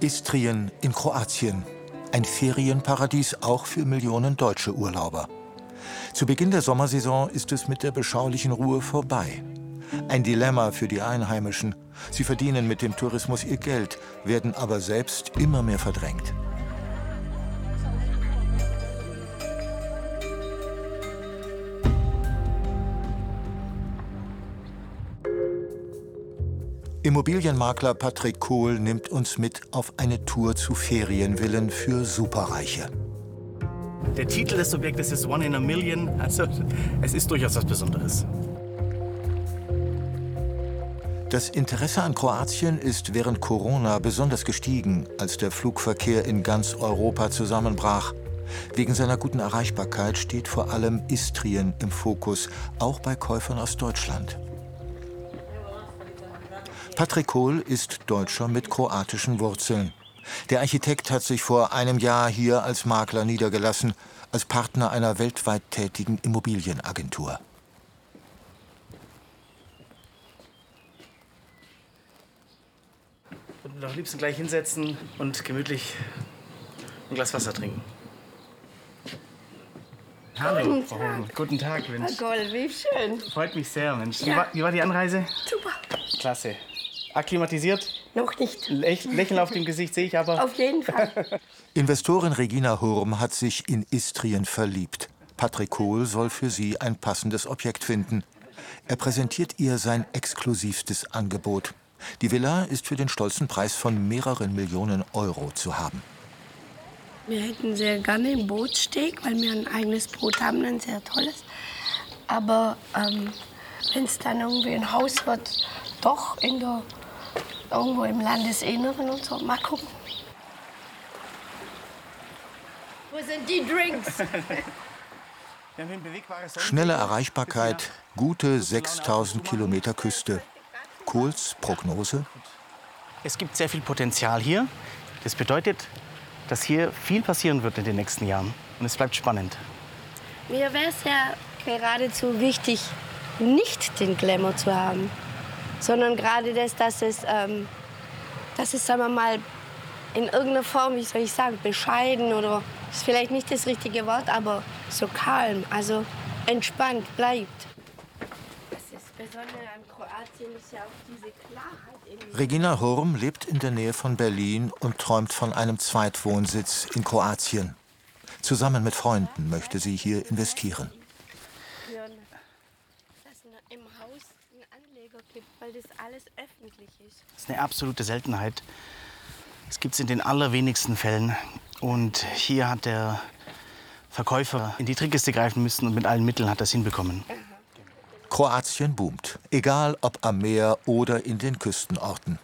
Istrien in Kroatien. Ein Ferienparadies auch für Millionen deutsche Urlauber. Zu Beginn der Sommersaison ist es mit der beschaulichen Ruhe vorbei. Ein Dilemma für die Einheimischen. Sie verdienen mit dem Tourismus ihr Geld, werden aber selbst immer mehr verdrängt. Immobilienmakler Patrick Kohl nimmt uns mit auf eine Tour zu Ferienvillen für Superreiche. Der Titel des Objektes ist One in a Million, also es ist durchaus was Besonderes. Das Interesse an Kroatien ist während Corona besonders gestiegen, als der Flugverkehr in ganz Europa zusammenbrach. Wegen seiner guten Erreichbarkeit steht vor allem Istrien im Fokus, auch bei Käufern aus Deutschland. Patrick Kohl ist Deutscher mit kroatischen Wurzeln. Der Architekt hat sich vor einem Jahr hier als Makler niedergelassen, als Partner einer weltweit tätigen Immobilienagentur. Und am liebsten gleich hinsetzen und gemütlich ein Glas Wasser trinken. Hallo, Guten Frau Tag. Hohmann. Guten Tag, Mensch. Herr Goll, wie schön. Freut mich sehr, Mensch. Wie, war, wie war die Anreise? Super. Klasse. Akklimatisiert? Noch nicht. Lech Lächeln auf dem Gesicht sehe ich aber. Auf jeden Fall. Investorin Regina Hurm hat sich in Istrien verliebt. Patrick Kohl soll für sie ein passendes Objekt finden. Er präsentiert ihr sein exklusivstes Angebot. Die Villa ist für den stolzen Preis von mehreren Millionen Euro zu haben. Wir hätten sehr gerne einen Bootsteg, weil wir ein eigenes Boot haben, ein sehr tolles. Aber ähm, wenn es dann irgendwie ein Haus wird, doch in der, irgendwo im Landesinneren und so, mal gucken. Wo sind die Drinks? Schnelle Erreichbarkeit, gute 6000 Kilometer Küste. Kohls Prognose? Es gibt sehr viel Potenzial hier. Das bedeutet, dass hier viel passieren wird in den nächsten Jahren. Und es bleibt spannend. Mir wäre es ja geradezu wichtig, nicht den Glamour zu haben, sondern gerade das, dass es, ähm, dass es, sagen wir mal, in irgendeiner Form, wie soll ich sagen, bescheiden oder ist vielleicht nicht das richtige Wort, aber so kalm, also entspannt bleibt. Das ist Besondere an Kroatien ist ja auch diese Klarheit. Regina Hurm lebt in der Nähe von Berlin und träumt von einem Zweitwohnsitz in Kroatien. Zusammen mit Freunden möchte sie hier investieren. Hören, dass es im Haus einen Anleger gibt, weil das alles öffentlich ist. Das ist eine absolute Seltenheit. Es gibt es in den allerwenigsten Fällen. Und hier hat der Verkäufer in die Trickkiste greifen müssen und mit allen Mitteln hat das hinbekommen. Kroatien boomt, egal ob am Meer oder in den Küstenorten.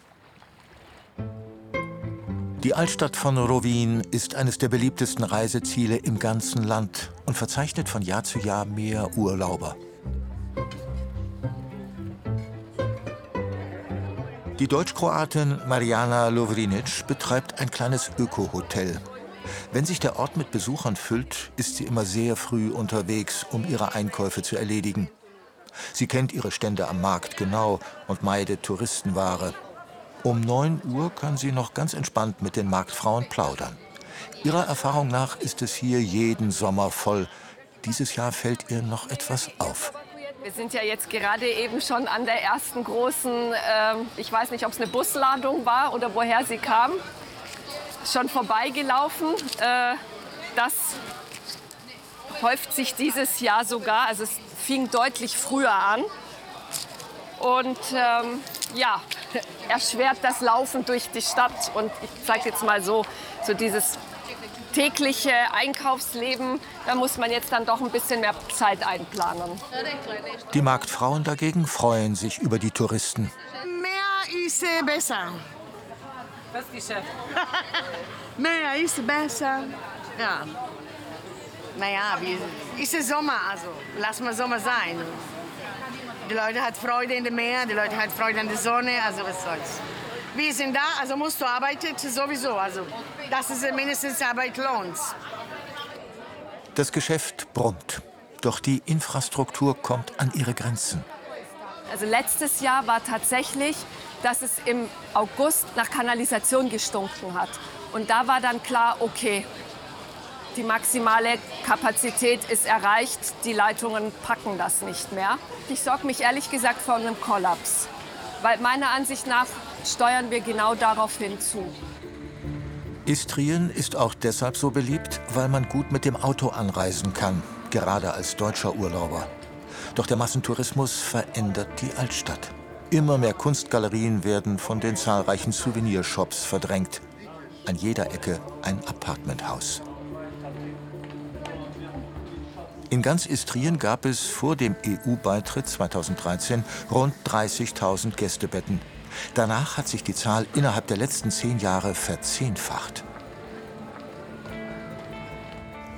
Die Altstadt von Rovinj ist eines der beliebtesten Reiseziele im ganzen Land und verzeichnet von Jahr zu Jahr mehr Urlauber. Die Deutsch-Kroatin Mariana Lovrinic betreibt ein kleines Öko-Hotel. Wenn sich der Ort mit Besuchern füllt, ist sie immer sehr früh unterwegs, um ihre Einkäufe zu erledigen. Sie kennt ihre Stände am Markt genau und meidet Touristenware. Um 9 Uhr kann sie noch ganz entspannt mit den Marktfrauen plaudern. Ihrer Erfahrung nach ist es hier jeden Sommer voll. Dieses Jahr fällt ihr noch etwas auf. Wir sind ja jetzt gerade eben schon an der ersten großen, ähm, ich weiß nicht, ob es eine Busladung war oder woher sie kam, schon vorbeigelaufen. Äh, das häuft sich dieses Jahr sogar, also es fing deutlich früher an. Und ähm, ja, erschwert das Laufen durch die Stadt. Und ich zeige jetzt mal so, so dieses tägliche Einkaufsleben, da muss man jetzt dann doch ein bisschen mehr Zeit einplanen. Die Marktfrauen dagegen freuen sich über die Touristen. Mehr ist besser. Das Geschäft. Mehr ist besser. Ja. Naja, wie, ist es Sommer, also lass mal Sommer sein. Die Leute haben Freude in dem Meer, die Leute haben Freude an der Sonne, also was soll's. Wir sind da, also musst du arbeiten sowieso. Also das ist äh, mindestens Arbeit lohnt. Das Geschäft brummt. Doch die Infrastruktur kommt an ihre Grenzen. Also letztes Jahr war tatsächlich dass es im August nach Kanalisation gestunken hat. Und da war dann klar, okay, die maximale Kapazität ist erreicht, die Leitungen packen das nicht mehr. Ich sorge mich ehrlich gesagt vor einem Kollaps, weil meiner Ansicht nach steuern wir genau darauf hinzu. Istrien ist auch deshalb so beliebt, weil man gut mit dem Auto anreisen kann, gerade als deutscher Urlauber. Doch der Massentourismus verändert die Altstadt. Immer mehr Kunstgalerien werden von den zahlreichen Souvenirshops verdrängt. An jeder Ecke ein Apartmenthaus. In ganz Istrien gab es vor dem EU-Beitritt 2013 rund 30.000 Gästebetten. Danach hat sich die Zahl innerhalb der letzten zehn Jahre verzehnfacht.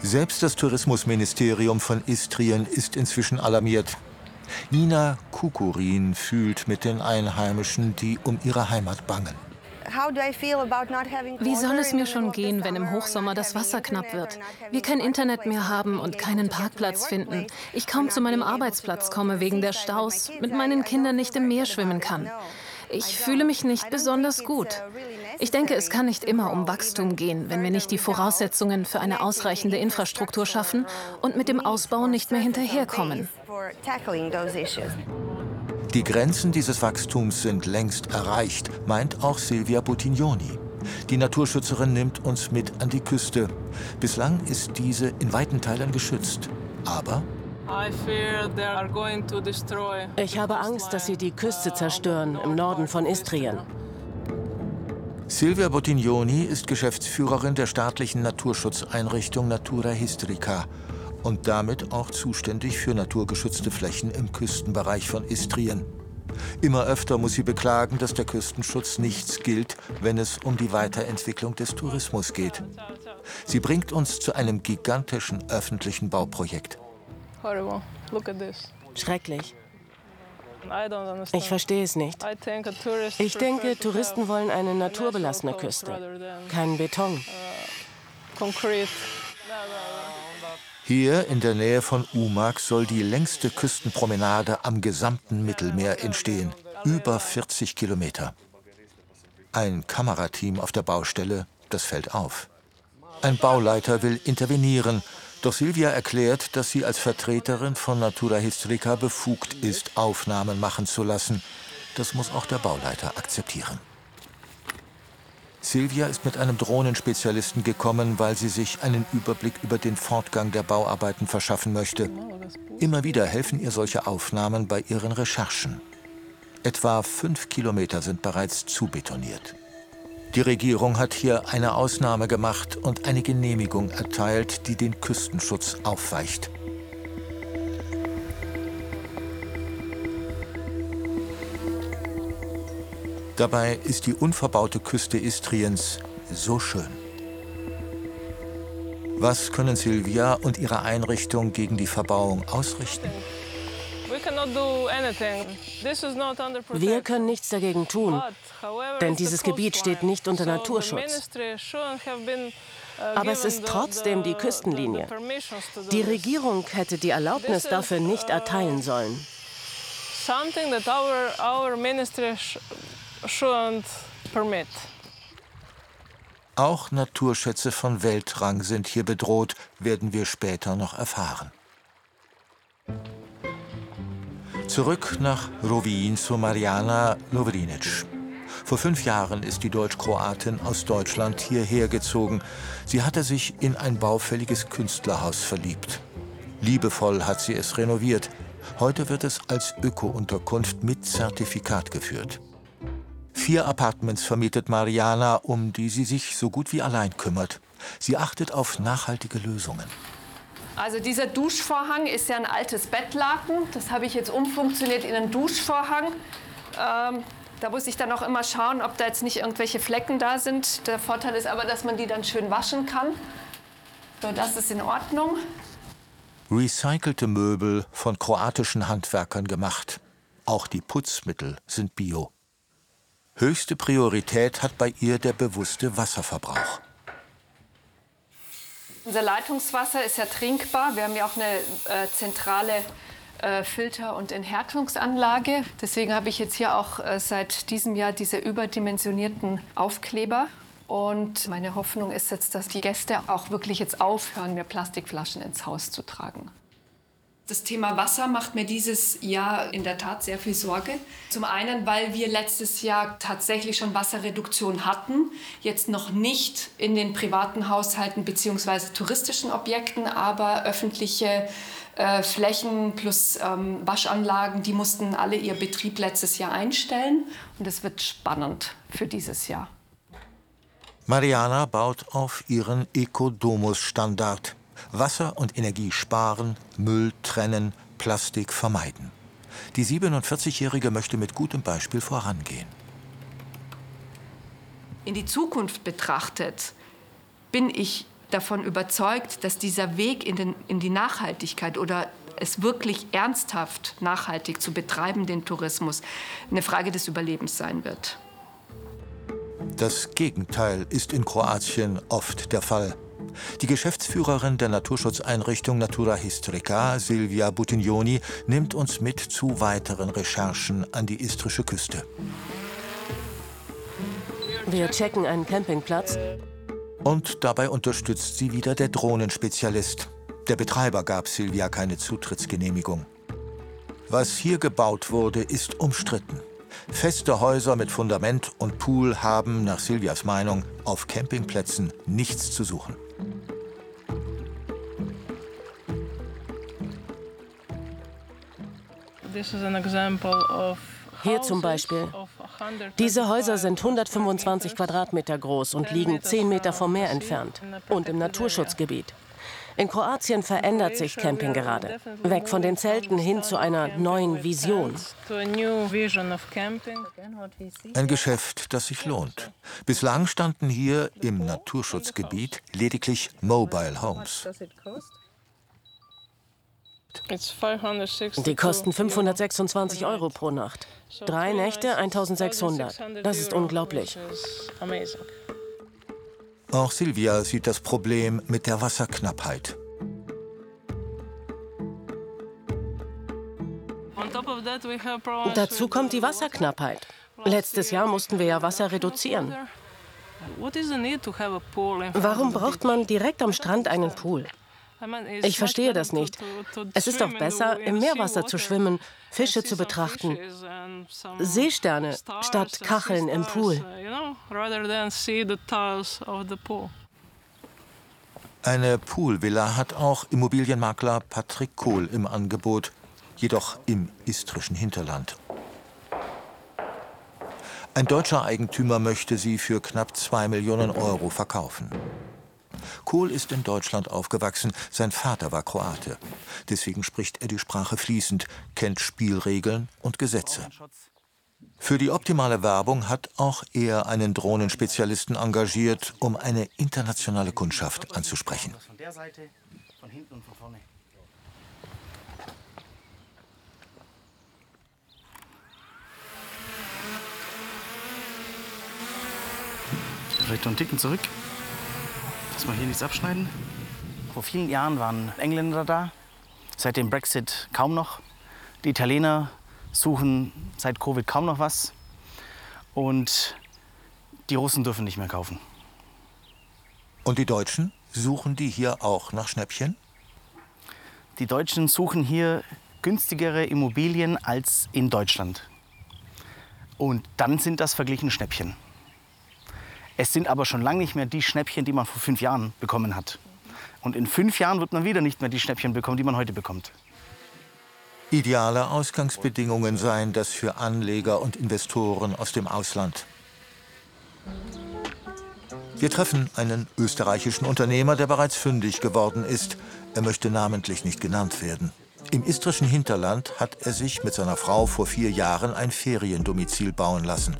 Selbst das Tourismusministerium von Istrien ist inzwischen alarmiert. Nina Kukurin fühlt mit den Einheimischen, die um ihre Heimat bangen. Wie soll es mir schon gehen, wenn im Hochsommer das Wasser knapp wird? Wir kein Internet mehr haben und keinen Parkplatz finden. Ich kaum zu meinem Arbeitsplatz komme wegen der Staus, mit meinen Kindern nicht im Meer schwimmen kann. Ich fühle mich nicht besonders gut. Ich denke, es kann nicht immer um Wachstum gehen, wenn wir nicht die Voraussetzungen für eine ausreichende Infrastruktur schaffen und mit dem Ausbau nicht mehr hinterherkommen. Die Grenzen dieses Wachstums sind längst erreicht, meint auch Silvia Buttignoni. Die Naturschützerin nimmt uns mit an die Küste. Bislang ist diese in weiten Teilen geschützt. Aber ich habe Angst, dass sie die Küste zerstören im Norden von Istrien. Silvia Bottignoni ist Geschäftsführerin der staatlichen Naturschutzeinrichtung Natura Historica und damit auch zuständig für naturgeschützte Flächen im Küstenbereich von Istrien. Immer öfter muss sie beklagen, dass der Küstenschutz nichts gilt, wenn es um die Weiterentwicklung des Tourismus geht. Sie bringt uns zu einem gigantischen öffentlichen Bauprojekt. Schrecklich. Ich verstehe es nicht. Ich denke, Touristen wollen eine naturbelassene Küste, keinen Beton. Uh, Hier in der Nähe von Umag soll die längste Küstenpromenade am gesamten Mittelmeer entstehen. Über 40 Kilometer. Ein Kamerateam auf der Baustelle, das fällt auf. Ein Bauleiter will intervenieren doch Silvia erklärt, dass sie als Vertreterin von Natura Historica befugt ist, Aufnahmen machen zu lassen. Das muss auch der Bauleiter akzeptieren. Silvia ist mit einem Drohnenspezialisten gekommen, weil sie sich einen Überblick über den Fortgang der Bauarbeiten verschaffen möchte. Immer wieder helfen ihr solche Aufnahmen bei ihren Recherchen. Etwa fünf Kilometer sind bereits zubetoniert. Die Regierung hat hier eine Ausnahme gemacht und eine Genehmigung erteilt, die den Küstenschutz aufweicht. Dabei ist die unverbaute Küste Istriens so schön. Was können Silvia und ihre Einrichtung gegen die Verbauung ausrichten? Wir können nichts dagegen tun, denn dieses Gebiet steht nicht unter Naturschutz. Aber es ist trotzdem die Küstenlinie. Die Regierung hätte die Erlaubnis dafür nicht erteilen sollen. Auch Naturschätze von Weltrang sind hier bedroht, werden wir später noch erfahren. Zurück nach Rovinj zu Mariana Lovrinic. Vor fünf Jahren ist die Deutsch-Kroatin aus Deutschland hierher gezogen. Sie hatte sich in ein baufälliges Künstlerhaus verliebt. Liebevoll hat sie es renoviert. Heute wird es als Öko-Unterkunft mit Zertifikat geführt. Vier Apartments vermietet Mariana, um die sie sich so gut wie allein kümmert. Sie achtet auf nachhaltige Lösungen. Also dieser Duschvorhang ist ja ein altes Bettlaken. Das habe ich jetzt umfunktioniert in einen Duschvorhang. Ähm, da muss ich dann auch immer schauen, ob da jetzt nicht irgendwelche Flecken da sind. Der Vorteil ist aber, dass man die dann schön waschen kann. So, das ist in Ordnung. Recycelte Möbel von kroatischen Handwerkern gemacht. Auch die Putzmittel sind bio. Höchste Priorität hat bei ihr der bewusste Wasserverbrauch. Unser Leitungswasser ist ja trinkbar. Wir haben ja auch eine äh, zentrale Filter- und Enthärtungsanlage. Deswegen habe ich jetzt hier auch äh, seit diesem Jahr diese überdimensionierten Aufkleber. Und meine Hoffnung ist jetzt, dass die Gäste auch wirklich jetzt aufhören, mir Plastikflaschen ins Haus zu tragen. Das Thema Wasser macht mir dieses Jahr in der Tat sehr viel Sorge. Zum einen, weil wir letztes Jahr tatsächlich schon Wasserreduktion hatten, jetzt noch nicht in den privaten Haushalten bzw. touristischen Objekten, aber öffentliche äh, Flächen plus ähm, Waschanlagen, die mussten alle ihr Betrieb letztes Jahr einstellen. Und es wird spannend für dieses Jahr. Mariana baut auf ihren Ecodomus-Standard. Wasser und Energie sparen, Müll trennen, Plastik vermeiden. Die 47-Jährige möchte mit gutem Beispiel vorangehen. In die Zukunft betrachtet bin ich davon überzeugt, dass dieser Weg in, den, in die Nachhaltigkeit oder es wirklich ernsthaft nachhaltig zu betreiben, den Tourismus, eine Frage des Überlebens sein wird. Das Gegenteil ist in Kroatien oft der Fall. Die Geschäftsführerin der Naturschutzeinrichtung Natura Historica, Silvia Buttignoni, nimmt uns mit zu weiteren Recherchen an die istrische Küste. Wir checken einen Campingplatz. Und dabei unterstützt sie wieder der Drohnenspezialist. Der Betreiber gab Silvia keine Zutrittsgenehmigung. Was hier gebaut wurde, ist umstritten. Feste Häuser mit Fundament und Pool haben, nach Silvias Meinung, auf Campingplätzen nichts zu suchen. Hier zum Beispiel. Diese Häuser sind 125 Quadratmeter groß und liegen 10 Meter vom Meer entfernt und im Naturschutzgebiet. In Kroatien verändert sich Camping gerade. Weg von den Zelten hin zu einer neuen Vision. Ein Geschäft, das sich lohnt. Bislang standen hier im Naturschutzgebiet lediglich Mobile Homes. Die kosten 526 Euro pro Nacht. Drei Nächte 1600. Das ist unglaublich. Auch Silvia sieht das Problem mit der Wasserknappheit. Dazu kommt die Wasserknappheit. Letztes Jahr mussten wir ja Wasser reduzieren. Warum braucht man direkt am Strand einen Pool? Ich verstehe das nicht. Es ist doch besser, im Meerwasser zu schwimmen, Fische zu betrachten, Seesterne statt Kacheln im Pool. Eine Poolvilla hat auch Immobilienmakler Patrick Kohl im Angebot, jedoch im istrischen Hinterland. Ein deutscher Eigentümer möchte sie für knapp 2 Millionen Euro verkaufen. Kohl ist in Deutschland aufgewachsen, sein Vater war Kroate. Deswegen spricht er die Sprache fließend, kennt Spielregeln und Gesetze. Für die optimale Werbung hat auch er einen Drohnenspezialisten engagiert, um eine internationale Kundschaft anzusprechen. Vielleicht noch einen Ticken zurück. Wir hier nichts abschneiden. Vor vielen Jahren waren Engländer da, seit dem Brexit kaum noch. Die Italiener suchen seit Covid kaum noch was. Und die Russen dürfen nicht mehr kaufen. Und die Deutschen? Suchen die hier auch nach Schnäppchen? Die Deutschen suchen hier günstigere Immobilien als in Deutschland. Und dann sind das verglichen Schnäppchen. Es sind aber schon lange nicht mehr die Schnäppchen, die man vor fünf Jahren bekommen hat. Und in fünf Jahren wird man wieder nicht mehr die Schnäppchen bekommen, die man heute bekommt. Ideale Ausgangsbedingungen seien das für Anleger und Investoren aus dem Ausland. Wir treffen einen österreichischen Unternehmer, der bereits fündig geworden ist. Er möchte namentlich nicht genannt werden. Im istrischen Hinterland hat er sich mit seiner Frau vor vier Jahren ein Feriendomizil bauen lassen.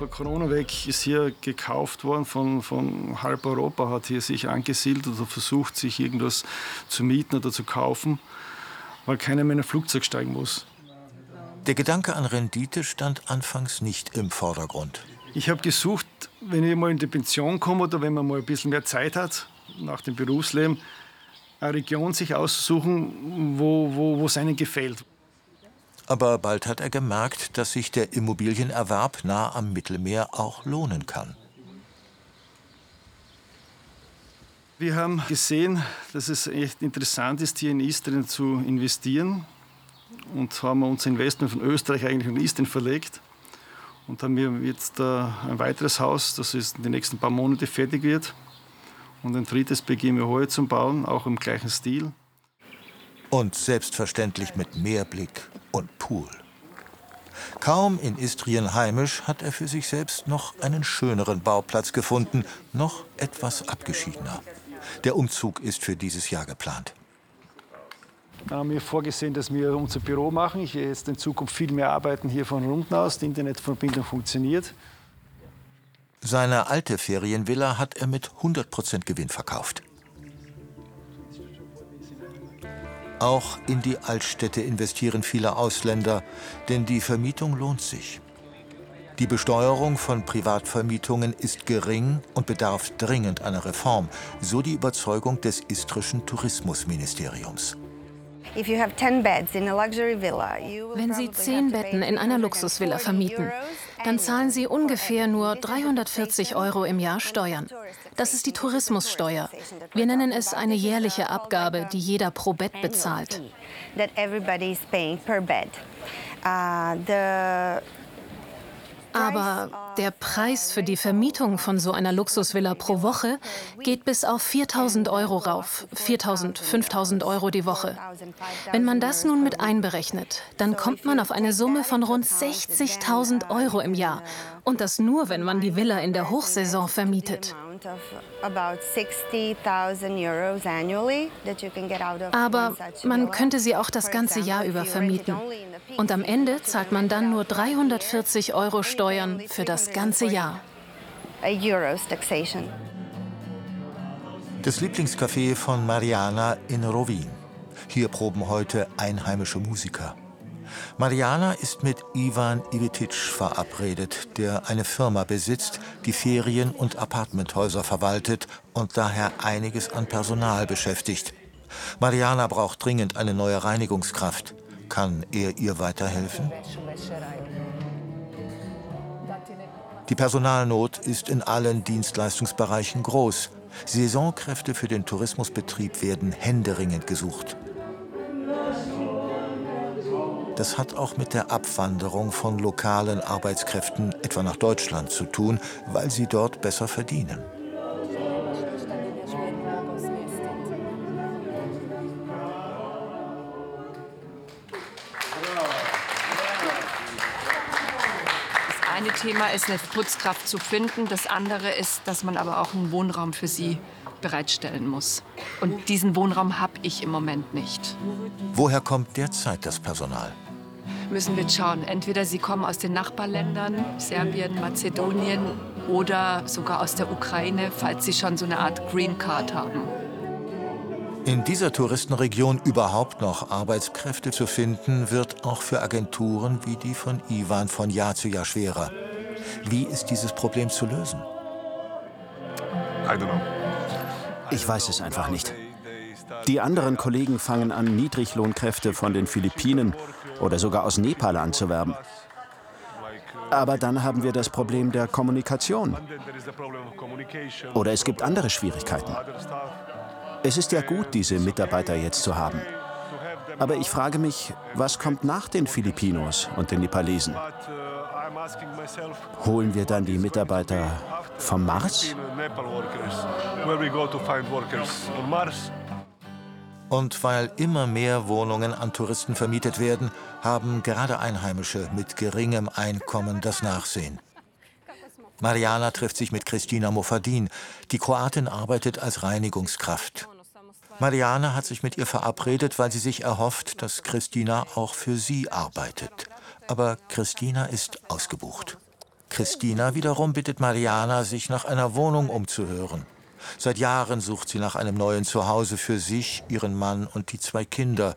Vor Corona weg ist hier gekauft worden von, von halb Europa, hat hier sich angesiedelt oder versucht, sich irgendwas zu mieten oder zu kaufen, weil keiner mehr in ein Flugzeug steigen muss. Der Gedanke an Rendite stand anfangs nicht im Vordergrund. Ich habe gesucht, wenn ich mal in die Pension komme oder wenn man mal ein bisschen mehr Zeit hat nach dem Berufsleben, eine Region sich auszusuchen, wo, wo, wo es einem gefällt. Aber bald hat er gemerkt, dass sich der Immobilienerwerb nah am Mittelmeer auch lohnen kann. Wir haben gesehen, dass es echt interessant ist, hier in Istrien zu investieren und haben unser Investment von Österreich eigentlich in Istrien verlegt und haben wir jetzt äh, ein weiteres Haus, das ist in den nächsten paar Monaten fertig wird und ein drittes beginnen wir heute zum Bauen, auch im gleichen Stil. Und selbstverständlich mit Meerblick und Pool. Kaum in Istrien heimisch hat er für sich selbst noch einen schöneren Bauplatz gefunden, noch etwas abgeschiedener. Der Umzug ist für dieses Jahr geplant. Wir haben wir vorgesehen, dass wir unser Büro machen. Ich werde jetzt in Zukunft viel mehr arbeiten hier von unten aus. Die Internetverbindung funktioniert. Seine alte Ferienvilla hat er mit 100% Gewinn verkauft. Auch in die Altstädte investieren viele Ausländer, denn die Vermietung lohnt sich. Die Besteuerung von Privatvermietungen ist gering und bedarf dringend einer Reform, so die Überzeugung des istrischen Tourismusministeriums. Wenn Sie zehn Betten in einer Luxusvilla vermieten, dann zahlen Sie ungefähr nur 340 Euro im Jahr Steuern. Das ist die Tourismussteuer. Wir nennen es eine jährliche Abgabe, die jeder pro Bett bezahlt. Aber der Preis für die Vermietung von so einer Luxusvilla pro Woche geht bis auf 4000 Euro rauf. 4000, 5000 Euro die Woche. Wenn man das nun mit einberechnet, dann kommt man auf eine Summe von rund 60.000 Euro im Jahr. Und das nur, wenn man die Villa in der Hochsaison vermietet. Aber man könnte sie auch das ganze Jahr über vermieten. Und am Ende zahlt man dann nur 340 Euro Steuern für das ganze Jahr. Das Lieblingscafé von Mariana in Rovin. Hier proben heute einheimische Musiker. Mariana ist mit Ivan Ivitic verabredet, der eine Firma besitzt, die Ferien- und Apartmenthäuser verwaltet und daher einiges an Personal beschäftigt. Mariana braucht dringend eine neue Reinigungskraft. Kann er ihr weiterhelfen? Die Personalnot ist in allen Dienstleistungsbereichen groß. Saisonkräfte für den Tourismusbetrieb werden händeringend gesucht. Das hat auch mit der Abwanderung von lokalen Arbeitskräften etwa nach Deutschland zu tun, weil sie dort besser verdienen. Das eine Thema ist, eine Putzkraft zu finden. Das andere ist, dass man aber auch einen Wohnraum für sie bereitstellen muss. Und diesen Wohnraum habe ich im Moment nicht. Woher kommt derzeit das Personal? Müssen wir schauen. Entweder sie kommen aus den Nachbarländern, Serbien, Mazedonien oder sogar aus der Ukraine, falls sie schon so eine Art Green Card haben. In dieser Touristenregion überhaupt noch Arbeitskräfte zu finden, wird auch für Agenturen wie die von Ivan von Jahr zu Jahr schwerer. Wie ist dieses Problem zu lösen? Ich weiß es einfach nicht. Die anderen Kollegen fangen an, Niedriglohnkräfte von den Philippinen oder sogar aus Nepal anzuwerben. Aber dann haben wir das Problem der Kommunikation. Oder es gibt andere Schwierigkeiten. Es ist ja gut, diese Mitarbeiter jetzt zu haben. Aber ich frage mich, was kommt nach den Filipinos und den Nepalesen? Holen wir dann die Mitarbeiter vom Mars? Und weil immer mehr Wohnungen an Touristen vermietet werden, haben gerade Einheimische mit geringem Einkommen das Nachsehen. Mariana trifft sich mit Christina Mofadin. Die Kroatin arbeitet als Reinigungskraft. Mariana hat sich mit ihr verabredet, weil sie sich erhofft, dass Christina auch für sie arbeitet. Aber Christina ist ausgebucht. Christina wiederum bittet Mariana, sich nach einer Wohnung umzuhören. Seit Jahren sucht sie nach einem neuen Zuhause für sich, ihren Mann und die zwei Kinder.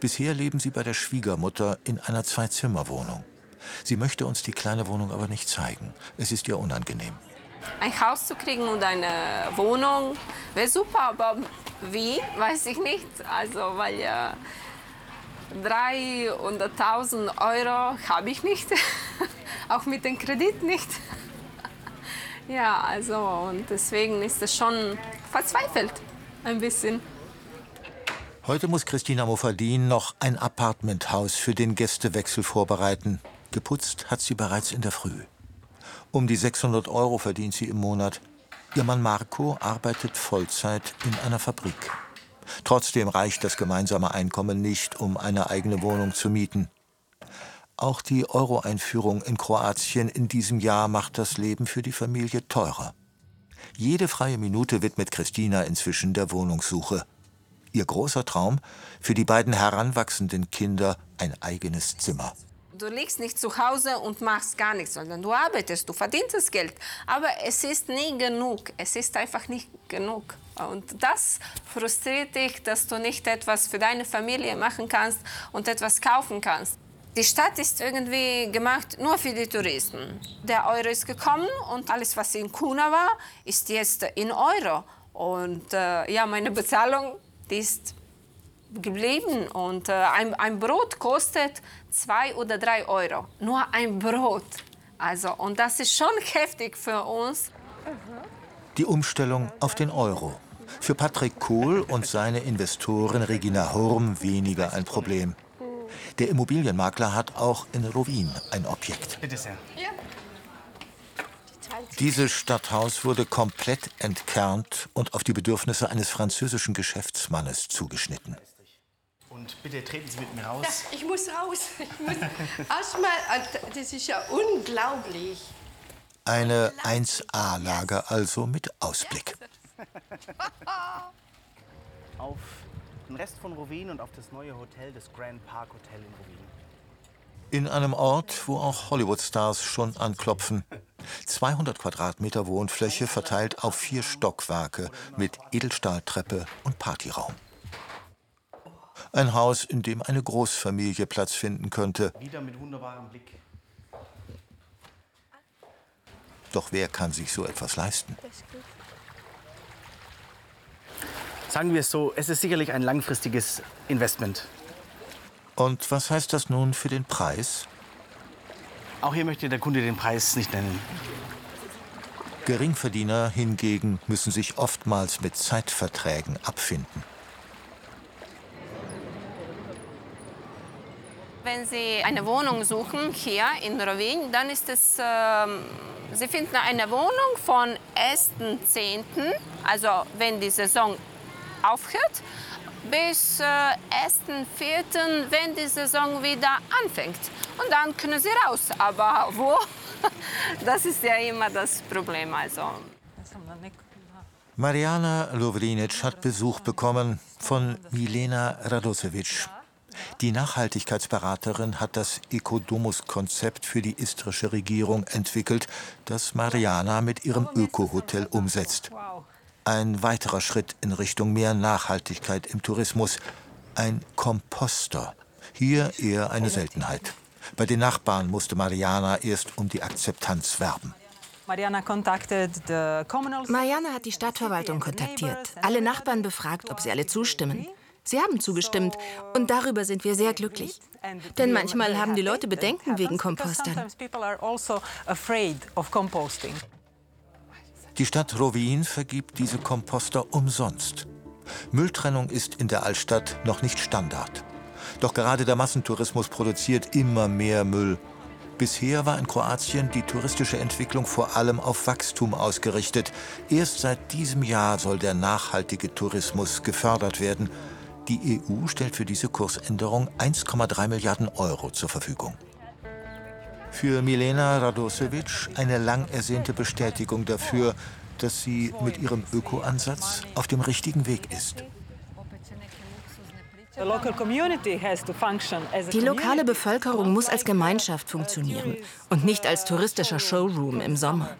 Bisher leben sie bei der Schwiegermutter in einer Zwei-Zimmer-Wohnung. Sie möchte uns die kleine Wohnung aber nicht zeigen. Es ist ihr unangenehm. Ein Haus zu kriegen und eine Wohnung wäre super, aber wie, weiß ich nicht. Also, weil ja 300.000 Euro habe ich nicht, auch mit dem Kredit nicht. Ja, also und deswegen ist es schon verzweifelt ein bisschen. Heute muss Christina Moffadin noch ein Apartmenthaus für den Gästewechsel vorbereiten. Geputzt hat sie bereits in der Früh. Um die 600 Euro verdient sie im Monat. Ihr Mann Marco arbeitet Vollzeit in einer Fabrik. Trotzdem reicht das gemeinsame Einkommen nicht, um eine eigene Wohnung zu mieten. Auch die Euro-Einführung in Kroatien in diesem Jahr macht das Leben für die Familie teurer. Jede freie Minute widmet Christina inzwischen der Wohnungssuche. Ihr großer Traum, für die beiden heranwachsenden Kinder ein eigenes Zimmer. Du liegst nicht zu Hause und machst gar nichts, sondern du arbeitest, du verdienst das Geld. Aber es ist nie genug. Es ist einfach nicht genug. Und das frustriert dich, dass du nicht etwas für deine Familie machen kannst und etwas kaufen kannst. Die Stadt ist irgendwie gemacht nur für die Touristen. Der Euro ist gekommen und alles, was in Kuna war, ist jetzt in Euro. Und äh, ja, meine Bezahlung die ist geblieben. Und äh, ein, ein Brot kostet zwei oder drei Euro. Nur ein Brot. Also, und das ist schon heftig für uns. Die Umstellung auf den Euro. Für Patrick Kohl und seine Investoren Regina Hurm weniger ein Problem. Der Immobilienmakler hat auch in Rovin ein Objekt. Bitte sehr. Ja. Dieses Stadthaus wurde komplett entkernt und auf die Bedürfnisse eines französischen Geschäftsmannes zugeschnitten. Und bitte treten Sie mit mir raus. Ja, ich muss raus. Ich muss erstmal, äh, das ist ja unglaublich. Eine 1A-Lage also mit Ausblick. Auf den Rest von Rovin und auf das neue Hotel, das Grand Park Hotel in Rovin. In einem Ort, wo auch Hollywood-Stars schon anklopfen. 200 Quadratmeter Wohnfläche verteilt auf vier Stockwerke mit Edelstahltreppe und Partyraum. Ein Haus, in dem eine Großfamilie Platz finden könnte. Wieder mit wunderbarem Blick. Doch wer kann sich so etwas leisten? Sagen wir es so, es ist sicherlich ein langfristiges Investment. Und was heißt das nun für den Preis? Auch hier möchte der Kunde den Preis nicht nennen. Geringverdiener hingegen müssen sich oftmals mit Zeitverträgen abfinden. Wenn Sie eine Wohnung suchen hier in Rovin, dann ist es, äh, Sie finden eine Wohnung von 1.10., also wenn die Saison aufhört, bis äh, 1.4., wenn die Saison wieder anfängt. Und dann können Sie raus. Aber wo? Das ist ja immer das Problem. Also. Mariana Lovrinic hat Besuch bekommen von Milena Radosevic. Die Nachhaltigkeitsberaterin hat das Ecodomus-Konzept für die istrische Regierung entwickelt, das Mariana mit ihrem Öko-Hotel umsetzt. Ein weiterer Schritt in Richtung mehr Nachhaltigkeit im Tourismus. Ein Komposter. Hier eher eine Seltenheit. Bei den Nachbarn musste Mariana erst um die Akzeptanz werben. Mariana hat die Stadtverwaltung kontaktiert, alle Nachbarn befragt, ob sie alle zustimmen. Sie haben zugestimmt und darüber sind wir sehr glücklich. Denn manchmal haben die Leute Bedenken wegen Kompostern. Die Stadt Rovin vergibt diese Komposter umsonst. Mülltrennung ist in der Altstadt noch nicht Standard. Doch gerade der Massentourismus produziert immer mehr Müll. Bisher war in Kroatien die touristische Entwicklung vor allem auf Wachstum ausgerichtet. Erst seit diesem Jahr soll der nachhaltige Tourismus gefördert werden. Die EU stellt für diese Kursänderung 1,3 Milliarden Euro zur Verfügung. Für Milena Radosevic eine lang ersehnte Bestätigung dafür, dass sie mit ihrem Öko-Ansatz auf dem richtigen Weg ist. Die lokale Bevölkerung muss als Gemeinschaft funktionieren und nicht als touristischer Showroom im Sommer.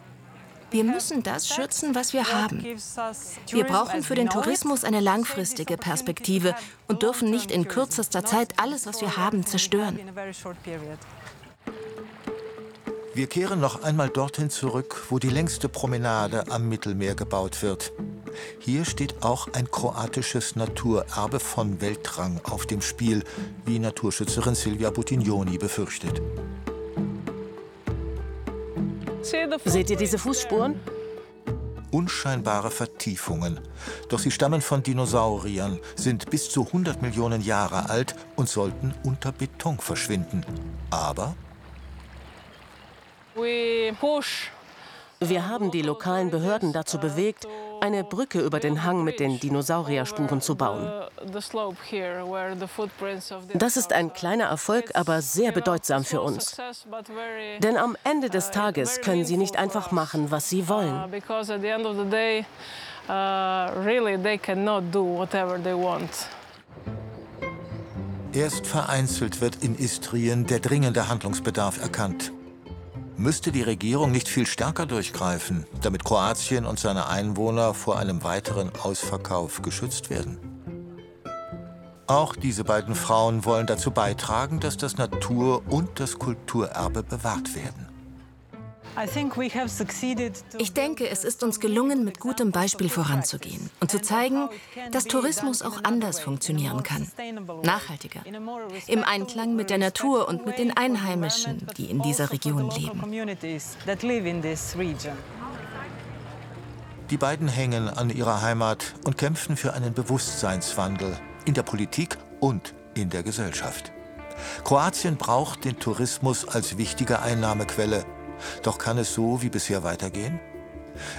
Wir müssen das schützen, was wir haben. Wir brauchen für den Tourismus eine langfristige Perspektive und dürfen nicht in kürzester Zeit alles, was wir haben, zerstören. Wir kehren noch einmal dorthin zurück, wo die längste Promenade am Mittelmeer gebaut wird. Hier steht auch ein kroatisches Naturerbe von Weltrang auf dem Spiel, wie Naturschützerin Silvia Buttignoni befürchtet. Seht ihr diese Fußspuren? Unscheinbare Vertiefungen. Doch sie stammen von Dinosauriern, sind bis zu 100 Millionen Jahre alt und sollten unter Beton verschwinden. Aber wir haben die lokalen Behörden dazu bewegt, eine Brücke über den Hang mit den Dinosaurierspuren zu bauen. Das ist ein kleiner Erfolg, aber sehr bedeutsam für uns. Denn am Ende des Tages können sie nicht einfach machen, was sie wollen. Erst vereinzelt wird in Istrien der dringende Handlungsbedarf erkannt. Müsste die Regierung nicht viel stärker durchgreifen, damit Kroatien und seine Einwohner vor einem weiteren Ausverkauf geschützt werden? Auch diese beiden Frauen wollen dazu beitragen, dass das Natur- und das Kulturerbe bewahrt werden. Ich denke, es ist uns gelungen, mit gutem Beispiel voranzugehen und zu zeigen, dass Tourismus auch anders funktionieren kann. Nachhaltiger. Im Einklang mit der Natur und mit den Einheimischen, die in dieser Region leben. Die beiden hängen an ihrer Heimat und kämpfen für einen Bewusstseinswandel in der Politik und in der Gesellschaft. Kroatien braucht den Tourismus als wichtige Einnahmequelle doch kann es so wie bisher weitergehen?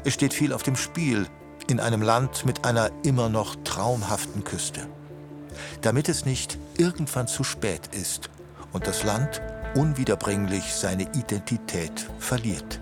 Es steht viel auf dem Spiel in einem Land mit einer immer noch traumhaften Küste. Damit es nicht irgendwann zu spät ist und das Land unwiederbringlich seine Identität verliert.